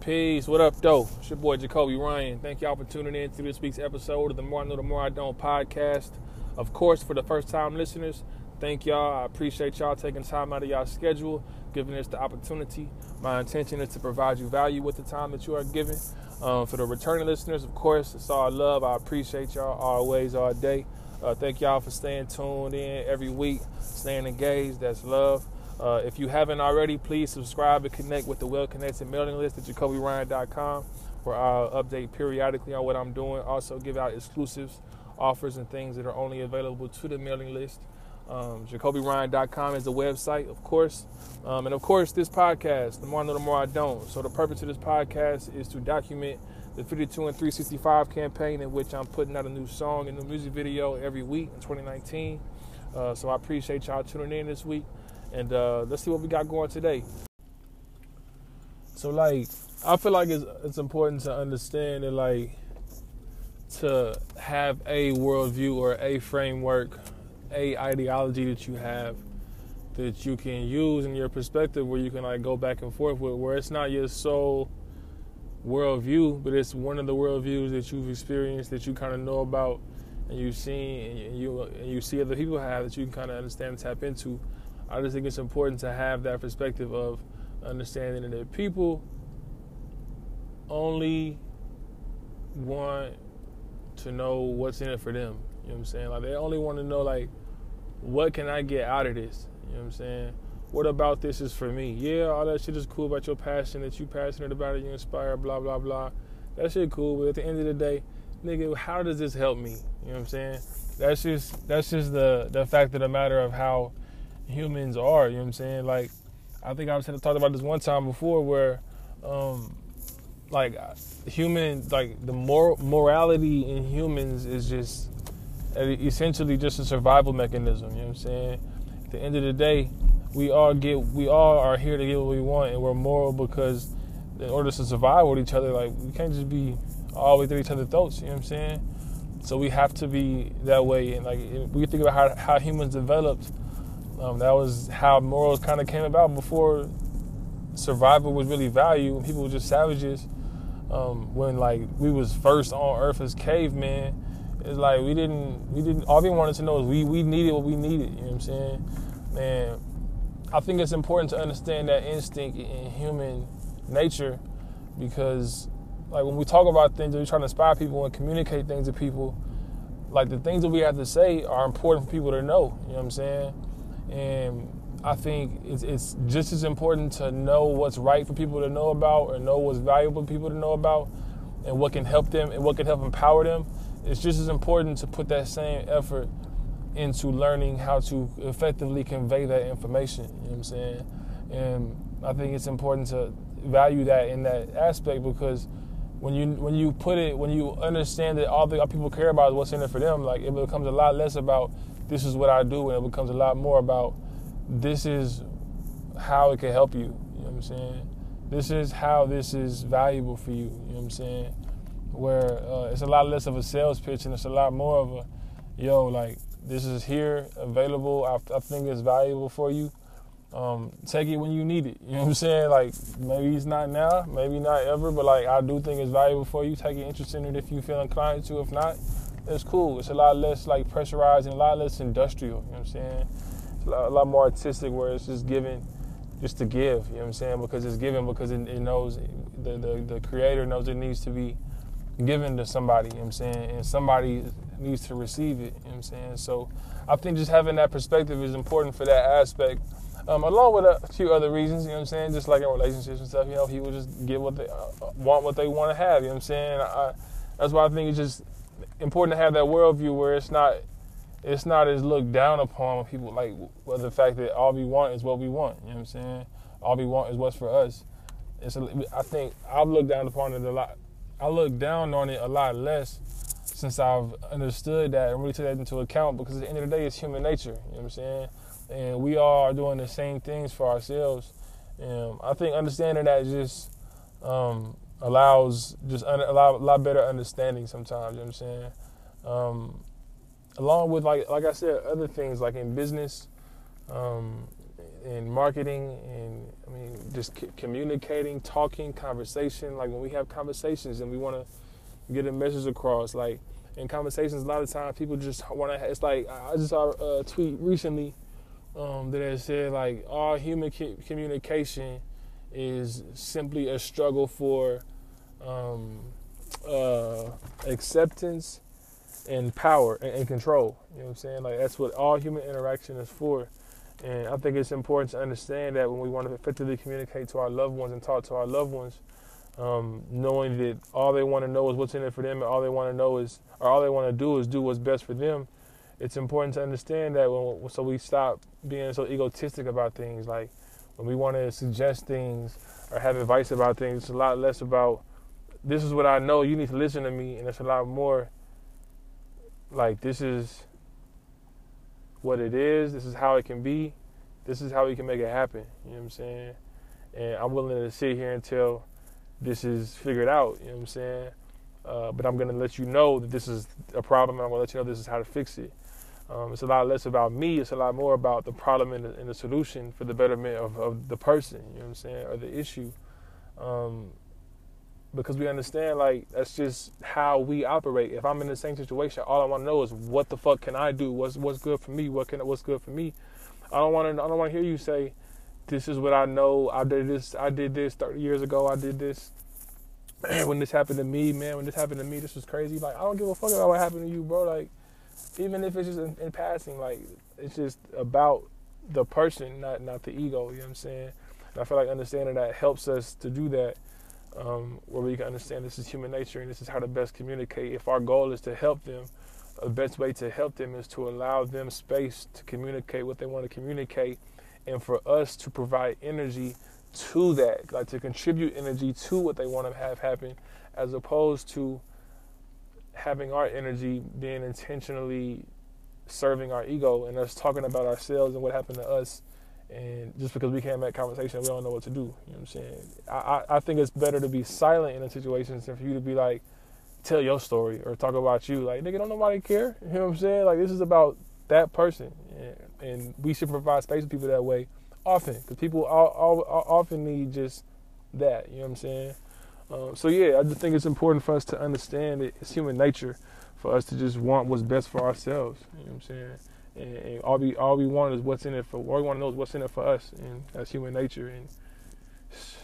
Peace. What up, though? It's your boy Jacoby Ryan. Thank y'all for tuning in to this week's episode of the More I Know, the More I Don't podcast. Of course, for the first time listeners, thank y'all. I appreciate y'all taking time out of y'all schedule, giving us the opportunity. My intention is to provide you value with the time that you are given. Um, for the returning listeners, of course, it's all love. I appreciate y'all always, all day. Uh, thank y'all for staying tuned in every week, staying engaged. That's love. Uh, if you haven't already, please subscribe and connect with the Well Connected mailing list at jacobyryan.com, where I'll update periodically on what I'm doing. Also, give out exclusives, offers, and things that are only available to the mailing list. Um, JacobyRyan.com is the website, of course. Um, and of course, this podcast, The More I Know, The More I Don't. So, the purpose of this podcast is to document the 52 and 365 campaign in which I'm putting out a new song and a music video every week in 2019. Uh, so, I appreciate y'all tuning in this week. And uh, let's see what we got going today. So, like, I feel like it's, it's important to understand that, like, to have a worldview or a framework, a ideology that you have that you can use in your perspective where you can like go back and forth with where it's not your sole worldview, but it's one of the worldviews that you've experienced that you kind of know about and you've seen and you and you see other people have that you can kind of understand and tap into. I just think it's important to have that perspective of understanding that people only want to know what's in it for them. You know what I'm saying? Like they only want to know like what can I get out of this? You know what I'm saying? What about this is for me? Yeah, all that shit is cool about your passion, that you passionate about it, you inspire, blah, blah, blah. That shit cool, but at the end of the day, nigga, how does this help me? You know what I'm saying? That's just that's just the the fact of the matter of how humans are, you know what I'm saying? Like I think I've talked about this one time before where um like human like the moral morality in humans is just essentially just a survival mechanism, you know what I'm saying? At the end of the day, we all get we all are here to get what we want and we're moral because in order to survive with each other, like we can't just be always through each other's throats, you know what I'm saying? So we have to be that way and like we think about how, how humans developed, um, that was how morals kind of came about before survival was really valued and people were just savages. Um, when like we was first on earth as cavemen, it's like we didn't we didn't all we wanted to know is we we needed what we needed, you know what I'm saying? And I think it's important to understand that instinct in human nature because like when we talk about things we're trying to inspire people and communicate things to people, like the things that we have to say are important for people to know, you know what I'm saying? And I think it's, it's just as important to know what's right for people to know about or know what's valuable for people to know about and what can help them and what can help empower them. It's just as important to put that same effort into learning how to effectively convey that information. You know what I'm saying? And I think it's important to value that in that aspect because when you when you put it when you understand that all the all people care about is what's in it for them, like it becomes a lot less about this is what I do and it becomes a lot more about this is how it can help you. You know what I'm saying? This is how this is valuable for you. You know what I'm saying? Where uh, it's a lot less of a sales pitch and it's a lot more of a, yo, like this is here available. I, I think it's valuable for you. Um, take it when you need it. You know what I'm saying? Like maybe it's not now, maybe not ever, but like I do think it's valuable for you. Take an interest in it if you feel inclined to. If not, it's cool. It's a lot less like pressurized and a lot less industrial. You know what I'm saying? It's a lot, a lot more artistic where it's just given just to give. You know what I'm saying? Because it's given because it, it knows the, the the creator knows it needs to be given to somebody. You know what I'm saying? And somebody needs to receive it. You know what I'm saying? So I think just having that perspective is important for that aspect. Um, along with a few other reasons, you know what I'm saying? Just like in relationships and stuff, you know, people just get what they uh, want, what they want to have. You know what I'm saying? I, that's why I think it's just important to have that worldview where it's not, it's not as looked down upon when people like well, the fact that all we want is what we want. You know what I'm saying? All we want is what's for us. It's a, I think I've looked down upon it a lot. I look down on it a lot less since I've understood that and really took that into account because at the end of the day, it's human nature. You know what I'm saying? And we all are doing the same things for ourselves. And I think understanding that just um, allows just un- a, lot, a lot better understanding sometimes. You know what I'm saying? Um, along with like like I said, other things like in business, um, in marketing and I mean just c- communicating, talking, conversation. Like when we have conversations and we want to get a message across, like in conversations, a lot of times people just want to. It's like I just saw a tweet recently um, that said like all human c- communication is simply a struggle for um, uh, acceptance and power and, and, control. You know what I'm saying? Like that's what all human interaction is for. And I think it's important to understand that when we want to effectively communicate to our loved ones and talk to our loved ones, um, knowing that all they want to know is what's in it for them, and all they want to know is, or all they want to do is do what's best for them. It's important to understand that when, so we stop being so egotistic about things. Like when we want to suggest things or have advice about things, it's a lot less about this is what I know. You need to listen to me, and it's a lot more like this is what it is. This is how it can be. This is how we can make it happen. You know what I'm saying? And I'm willing to sit here until this is figured out. You know what I'm saying? Uh, but I'm to let you know that this is a problem, I'm to let you know this is how to fix it. Um, it's a lot less about me. It's a lot more about the problem and the, and the solution for the betterment of, of, the person. You know what I'm saying, or the issue. Um, because we understand like that's just how we operate. If I'm in the same situation, all I want to know is what the fuck can I do? What's what's good for me? What can what's good for me? I don't want to I don't want to hear you say, "This is what I know. I did this. I did this 30 years ago. I did this." when this happened to me, man, when this happened to me, this was crazy. Like I don't give a fuck about what happened to you, bro. Like even if it's just in, in passing, like it's just about the person, not not the ego. You know what I'm saying? And I feel like understanding that helps us to do that um, where we can understand this is human nature and this is how to best communicate. If our goal is to help them, the best way to help them is to allow them space to communicate what they want to communicate, and for us to provide energy to that, like to contribute energy to what they want to have happen, as opposed to having our energy being intentionally serving our ego and us talking about ourselves and what happened to us and just because we can't make conversation, we don't know what to do. You know what I'm saying? I, I, think it's better to be silent in a situation than for you to be like, tell your story or talk about you. Like, nigga, don't nobody care. You know what I'm saying? Like, this is about that person. And, and we should provide space for people that way often because people all, all, all, often need just that. You know what I'm saying? Um, so, yeah, I just think it's important for us to understand that it's human nature for us to just want what's best for ourselves. You know what I'm saying? and, and, all we all we want is what's in it for. All we want to know is what's in it for us, and that's human nature. And it's,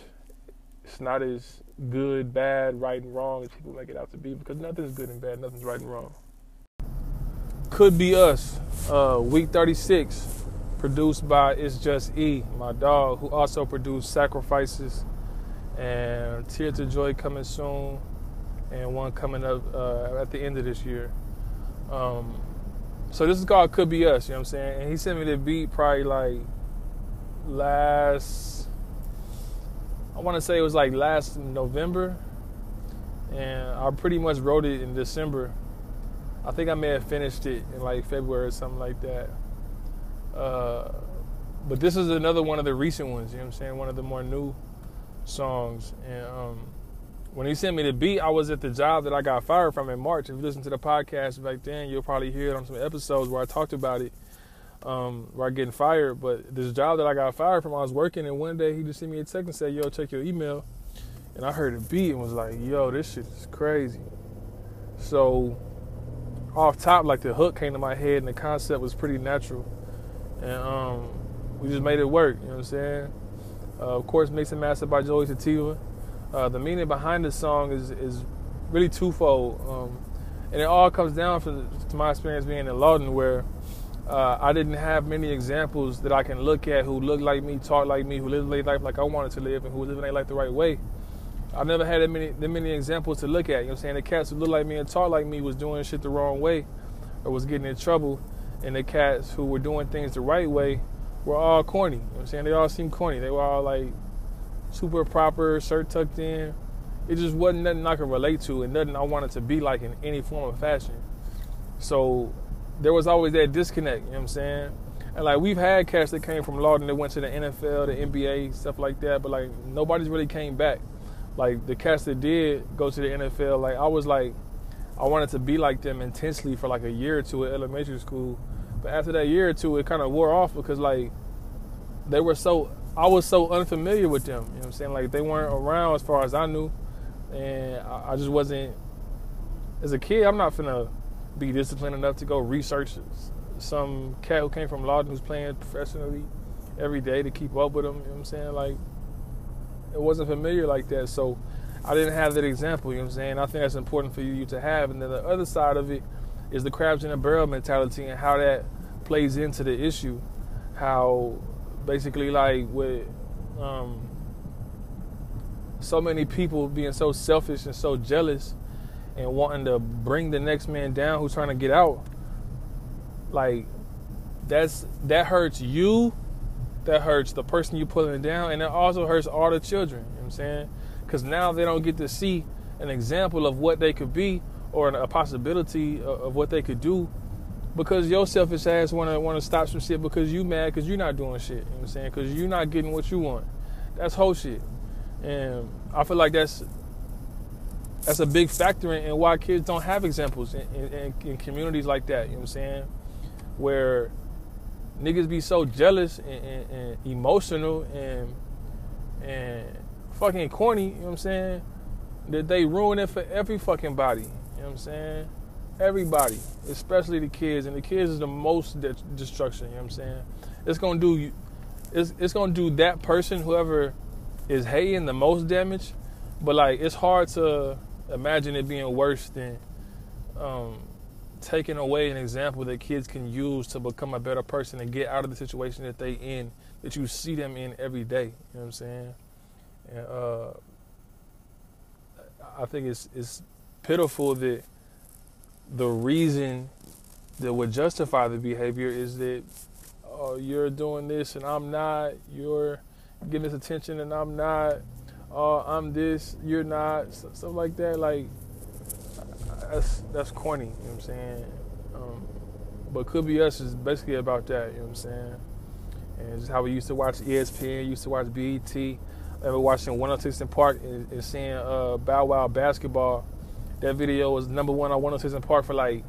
it's not as good, bad, right, and wrong as people make it out to be because nothing's good and bad, nothing's right and wrong. Could be us. Uh, week 36, produced by It's Just E, my dog, who also produced Sacrifices and Tear to Joy coming soon, and one coming up uh, at the end of this year. Um, so this is called Could Be Us, you know what I'm saying? And he sent me the beat probably like last I wanna say it was like last November. And I pretty much wrote it in December. I think I may have finished it in like February or something like that. Uh, but this is another one of the recent ones, you know what I'm saying? One of the more new songs. And um, when he sent me the beat, I was at the job that I got fired from in March. If you listen to the podcast back then, you'll probably hear it on some episodes where I talked about it, um, where I getting fired. But this job that I got fired from, I was working, and one day he just sent me a text and said, "Yo, check your email." And I heard the beat and was like, "Yo, this shit is crazy." So off top, like the hook came to my head, and the concept was pretty natural, and um, we just made it work. You know what I'm saying? Uh, of course, mixed and mastered by Joey Sativa. Uh, the meaning behind the song is is really twofold, um, and it all comes down to, to my experience being in Lawton, where uh, I didn't have many examples that I can look at who looked like me, talked like me, who lived their life like I wanted to live, and who was living their life the right way. I never had that many that many examples to look at. You know what I'm saying? The cats who looked like me and talked like me was doing shit the wrong way, or was getting in trouble, and the cats who were doing things the right way were all corny. You know what I'm saying? They all seemed corny. They were all like super proper, shirt tucked in. It just wasn't nothing I could relate to and nothing I wanted to be like in any form of fashion. So there was always that disconnect, you know what I'm saying? And like we've had cats that came from Lawton that went to the NFL, the NBA, stuff like that, but like nobody's really came back. Like the cats that did go to the NFL, like I was like I wanted to be like them intensely for like a year or two at elementary school. But after that year or two, it kind of wore off because like they were so I was so unfamiliar with them. You know what I'm saying? Like they weren't around as far as I knew, and I, I just wasn't. As a kid, I'm not finna be disciplined enough to go research some cat who came from Lawton who's playing professionally every day to keep up with him. You know what I'm saying? Like it wasn't familiar like that, so I didn't have that example. You know what I'm saying? I think that's important for you to have. And then the other side of it is the crabs in a barrel mentality and how that plays into the issue. How basically like with um, so many people being so selfish and so jealous and wanting to bring the next man down who's trying to get out like that's that hurts you that hurts the person you're pulling down and it also hurts all the children you know what i'm saying because now they don't get to see an example of what they could be or a possibility of what they could do because your selfish ass want to want to stop some shit because you mad because you're not doing shit. You know what I'm saying? Because you're not getting what you want. That's whole shit, and I feel like that's that's a big factor in, in why kids don't have examples in, in, in, communities like that. You know what I'm saying? Where niggas be so jealous and, and emotional and and fucking corny. You know what I'm saying? That they ruin it for every fucking body. You know what I'm saying? everybody, especially the kids, and the kids is the most de- destruction. You know what I'm saying? It's gonna do, it's it's gonna do that person, whoever is hating the most damage. But like, it's hard to imagine it being worse than um, taking away an example that kids can use to become a better person and get out of the situation that they in, that you see them in every day. You know what I'm saying? And uh, I think it's it's pitiful that the reason that would justify the behavior is that oh, you're doing this and I'm not. You're getting this attention and I'm not. Oh, I'm this, you're not. Stuff like that. Like that's that's corny. You know what I'm saying? Um, but could be us is basically about that. You know what I'm saying? And just how we used to watch ESPN, used to watch BET. I remember watching 106 & Park and, and seeing uh, Bow Wow basketball that video was number one on 106 & Park for like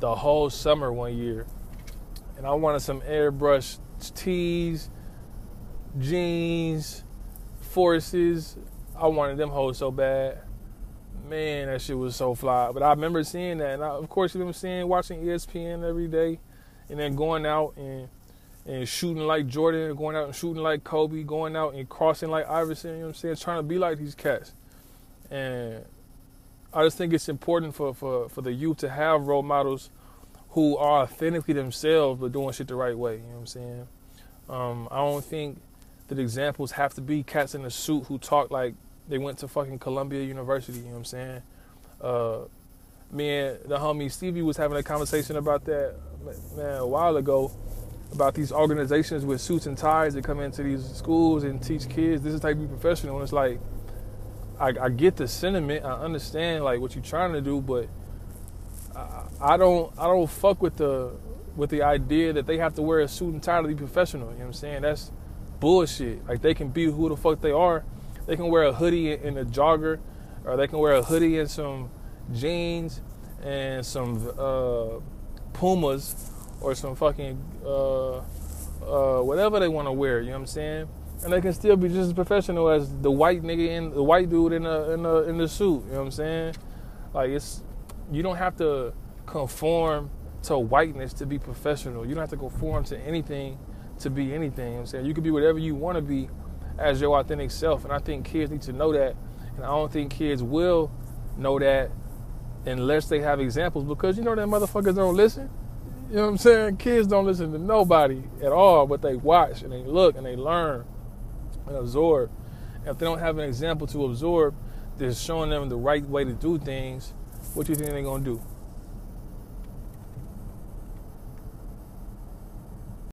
the whole summer one year. And I wanted some airbrush tees, jeans, forces. I wanted them hoes so bad. Man, that shit was so fly. But I remember seeing that. And I, of course, you know seeing, watching ESPN every day. And then going out and and shooting like Jordan, going out and shooting like Kobe, going out and crossing like Iverson, you know what I'm saying? Trying to be like these cats. And I just think it's important for, for, for the youth to have role models who are authentically themselves but doing shit the right way. You know what I'm saying? Um, I don't think that examples have to be cats in a suit who talk like they went to fucking Columbia University. You know what I'm saying? Uh, me and the homie Stevie was having a conversation about that man a while ago about these organizations with suits and ties that come into these schools and teach kids this is how you be professional. And it's like I, I get the sentiment. I understand like what you're trying to do, but I, I don't I don't fuck with the with the idea that they have to wear a suit and tie to be professional. You know what I'm saying? That's bullshit. Like they can be who the fuck they are. They can wear a hoodie and a jogger, or they can wear a hoodie and some jeans and some uh, Pumas or some fucking uh, uh, whatever they want to wear. You know what I'm saying? And they can still be just as professional as the white nigga in the white dude in the in the in the suit. You know what I'm saying? Like it's you don't have to conform to whiteness to be professional. You don't have to conform to anything to be anything. You know I'm saying you can be whatever you want to be as your authentic self, and I think kids need to know that. And I don't think kids will know that unless they have examples because you know that motherfuckers don't listen. You know what I'm saying? Kids don't listen to nobody at all, but they watch and they look and they learn and absorb. If they don't have an example to absorb that's showing them the right way to do things, what do you think they're gonna do?